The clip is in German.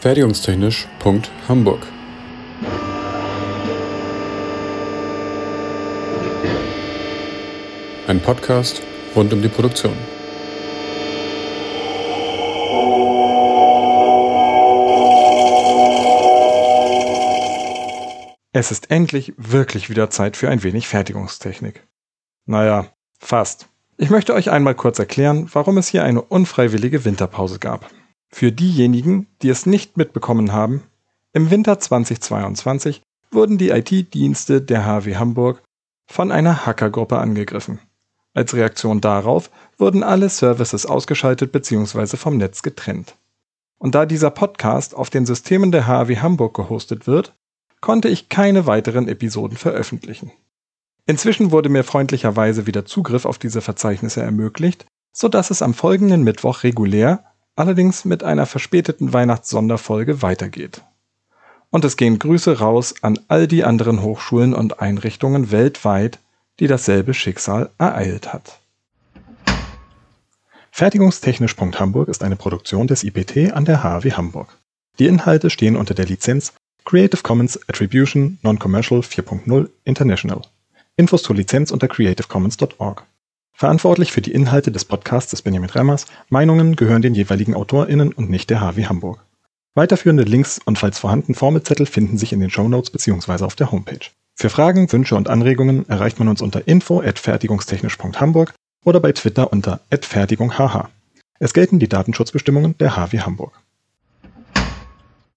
Fertigungstechnisch.hamburg Ein Podcast rund um die Produktion. Es ist endlich wirklich wieder Zeit für ein wenig Fertigungstechnik. Naja, fast. Ich möchte euch einmal kurz erklären, warum es hier eine unfreiwillige Winterpause gab. Für diejenigen, die es nicht mitbekommen haben, im Winter 2022 wurden die IT-Dienste der HW Hamburg von einer Hackergruppe angegriffen. Als Reaktion darauf wurden alle Services ausgeschaltet bzw. vom Netz getrennt. Und da dieser Podcast auf den Systemen der HW Hamburg gehostet wird, konnte ich keine weiteren Episoden veröffentlichen. Inzwischen wurde mir freundlicherweise wieder Zugriff auf diese Verzeichnisse ermöglicht, so dass es am folgenden Mittwoch regulär, allerdings mit einer verspäteten Weihnachtssonderfolge weitergeht. Und es gehen Grüße raus an all die anderen Hochschulen und Einrichtungen weltweit, die dasselbe Schicksal ereilt hat. Fertigungstechnisch.hamburg ist eine Produktion des IPT an der HW Hamburg. Die Inhalte stehen unter der Lizenz Creative Commons Attribution Non-Commercial 4.0 International. Infos zur Lizenz unter creativecommons.org. Verantwortlich für die Inhalte des Podcasts ist Benjamin Remmers. Meinungen gehören den jeweiligen AutorInnen und nicht der HW Hamburg. Weiterführende Links und falls vorhanden Formelzettel finden sich in den Shownotes bzw. auf der Homepage. Für Fragen, Wünsche und Anregungen erreicht man uns unter info@fertigungstechnisch.hamburg oder bei Twitter unter @fertigunghh. Es gelten die Datenschutzbestimmungen der HW Hamburg.